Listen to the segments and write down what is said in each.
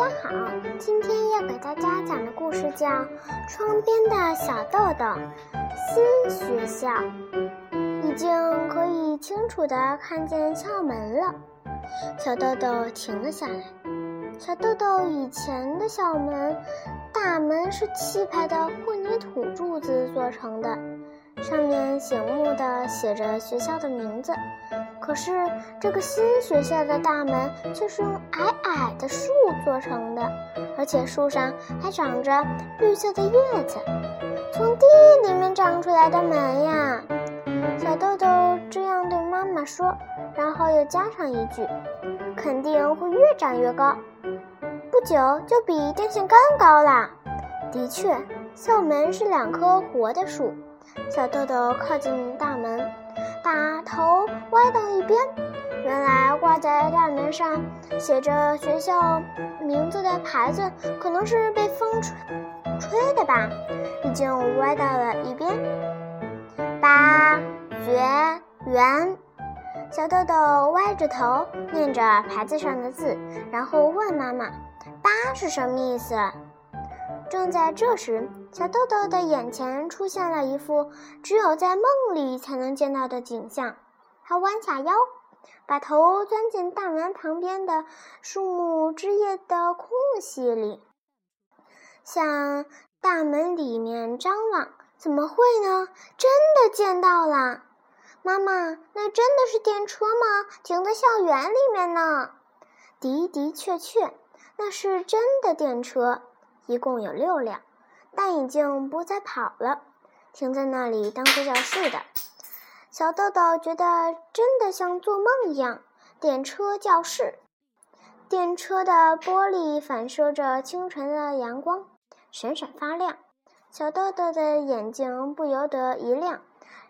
大家好，今天要给大家讲的故事叫《窗边的小豆豆》。新学校已经可以清楚地看见校门了。小豆豆停了下来。小豆豆以前的校门，大门是气派的混凝土柱子做成的，上面醒目地写着学校的名字。可是，这个新学校的大门却是用矮矮的树做成的，而且树上还长着绿色的叶子，从地里面长出来的门呀！小豆豆这样对妈妈说，然后又加上一句：“肯定会越长越高，不久就比电线杆高啦。”的确，校门是两棵活的树。小豆豆靠近大门。把头歪到一边，原来挂在大门上写着学校名字的牌子，可能是被风吹吹的吧，已经歪到了一边。八学园，小豆豆歪着头念着牌子上的字，然后问妈妈：“八是什么意思？”正在这时，小豆豆的眼前出现了一幅只有在梦里才能见到的景象。他弯下腰，把头钻进大门旁边的树木枝叶的空隙里，向大门里面张望。怎么会呢？真的见到了！妈妈，那真的是电车吗？停在校园里面呢？的的确确，那是真的电车。一共有六辆，但已经不再跑了，停在那里当做教室的。小豆豆觉得真的像做梦一样。电车教室，电车的玻璃反射着清晨的阳光，闪闪发亮。小豆豆的眼睛不由得一亮，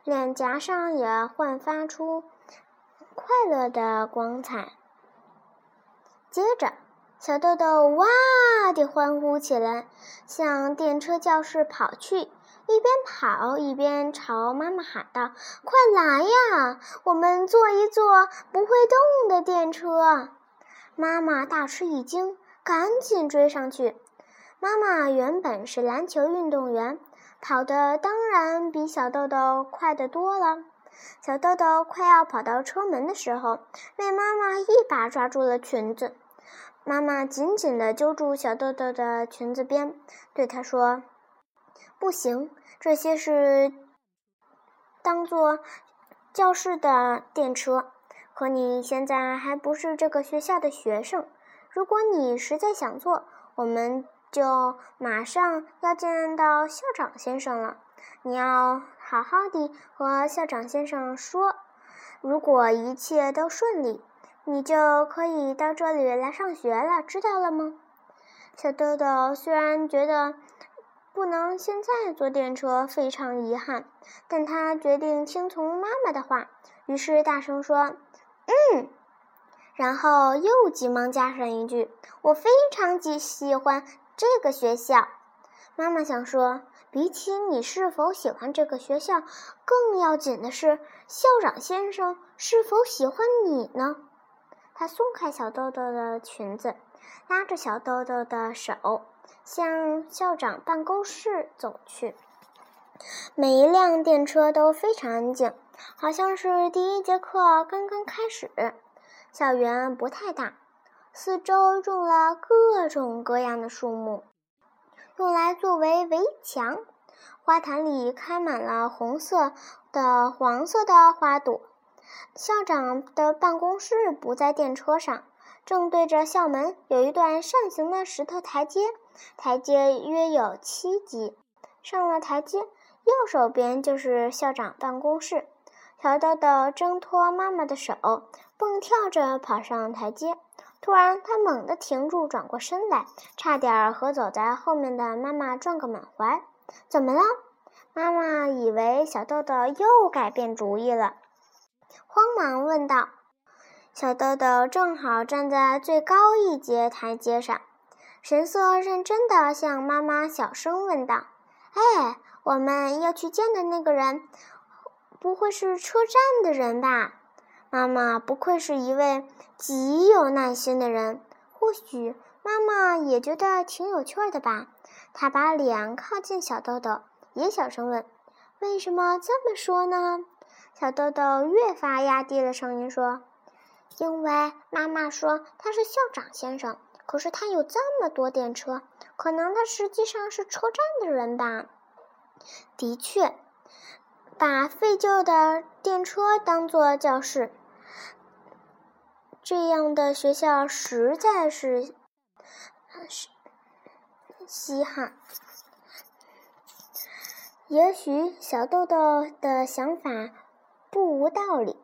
脸颊上也焕发出快乐的光彩。接着。小豆豆哇地欢呼起来，向电车教室跑去，一边跑一边朝妈妈喊道：“快来呀，我们坐一坐不会动的电车！”妈妈大吃一惊，赶紧追上去。妈妈原本是篮球运动员，跑得当然比小豆豆快得多了。小豆豆快要跑到车门的时候，被妈妈一把抓住了裙子。妈妈紧紧地揪住小豆豆的裙子边，对他说：“不行，这些是当做教室的电车。可你现在还不是这个学校的学生。如果你实在想坐，我们就马上要见到校长先生了。你要好好的和校长先生说，如果一切都顺利。”你就可以到这里来上学了，知道了吗？小豆豆虽然觉得不能现在坐电车非常遗憾，但他决定听从妈妈的话，于是大声说：“嗯。”然后又急忙加上一句：“我非常喜喜欢这个学校。”妈妈想说，比起你是否喜欢这个学校，更要紧的是校长先生是否喜欢你呢？他松开小豆豆的裙子，拉着小豆豆的手，向校长办公室走去。每一辆电车都非常安静，好像是第一节课刚刚开始。校园不太大，四周种了各种各样的树木，用来作为围墙。花坛里开满了红色的、黄色的花朵。校长的办公室不在电车上，正对着校门，有一段扇形的石头台阶，台阶约有七级。上了台阶，右手边就是校长办公室。小豆豆挣脱妈妈的手，蹦跳着跑上台阶。突然，他猛地停住，转过身来，差点和走在后面的妈妈撞个满怀。怎么了？妈妈以为小豆豆又改变主意了。慌忙问道：“小豆豆正好站在最高一节台阶上，神色认真地向妈妈小声问道：‘哎，我们要去见的那个人，不会是车站的人吧？’妈妈不愧是一位极有耐心的人，或许妈妈也觉得挺有趣的吧？她把脸靠近小豆豆，也小声问：“为什么这么说呢？”小豆豆越发压低了声音说：“因为妈妈说他是校长先生，可是他有这么多电车，可能他实际上是车站的人吧？”的确，把废旧的电车当做教室，这样的学校实在是是稀罕。也许小豆豆的想法不无道理，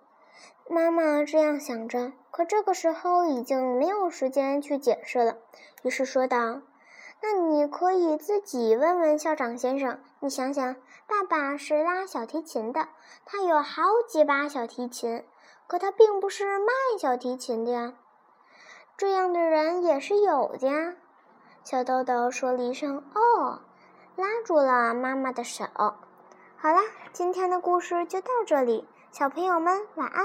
妈妈这样想着。可这个时候已经没有时间去解释了，于是说道。那你可以自己问问校长先生。你想想，爸爸是拉小提琴的，他有好几把小提琴，可他并不是卖小提琴的呀。这样的人也是有的呀。小豆豆说了一声“哦”，拉住了妈妈的手。好啦，今天的故事就到这里，小朋友们晚安。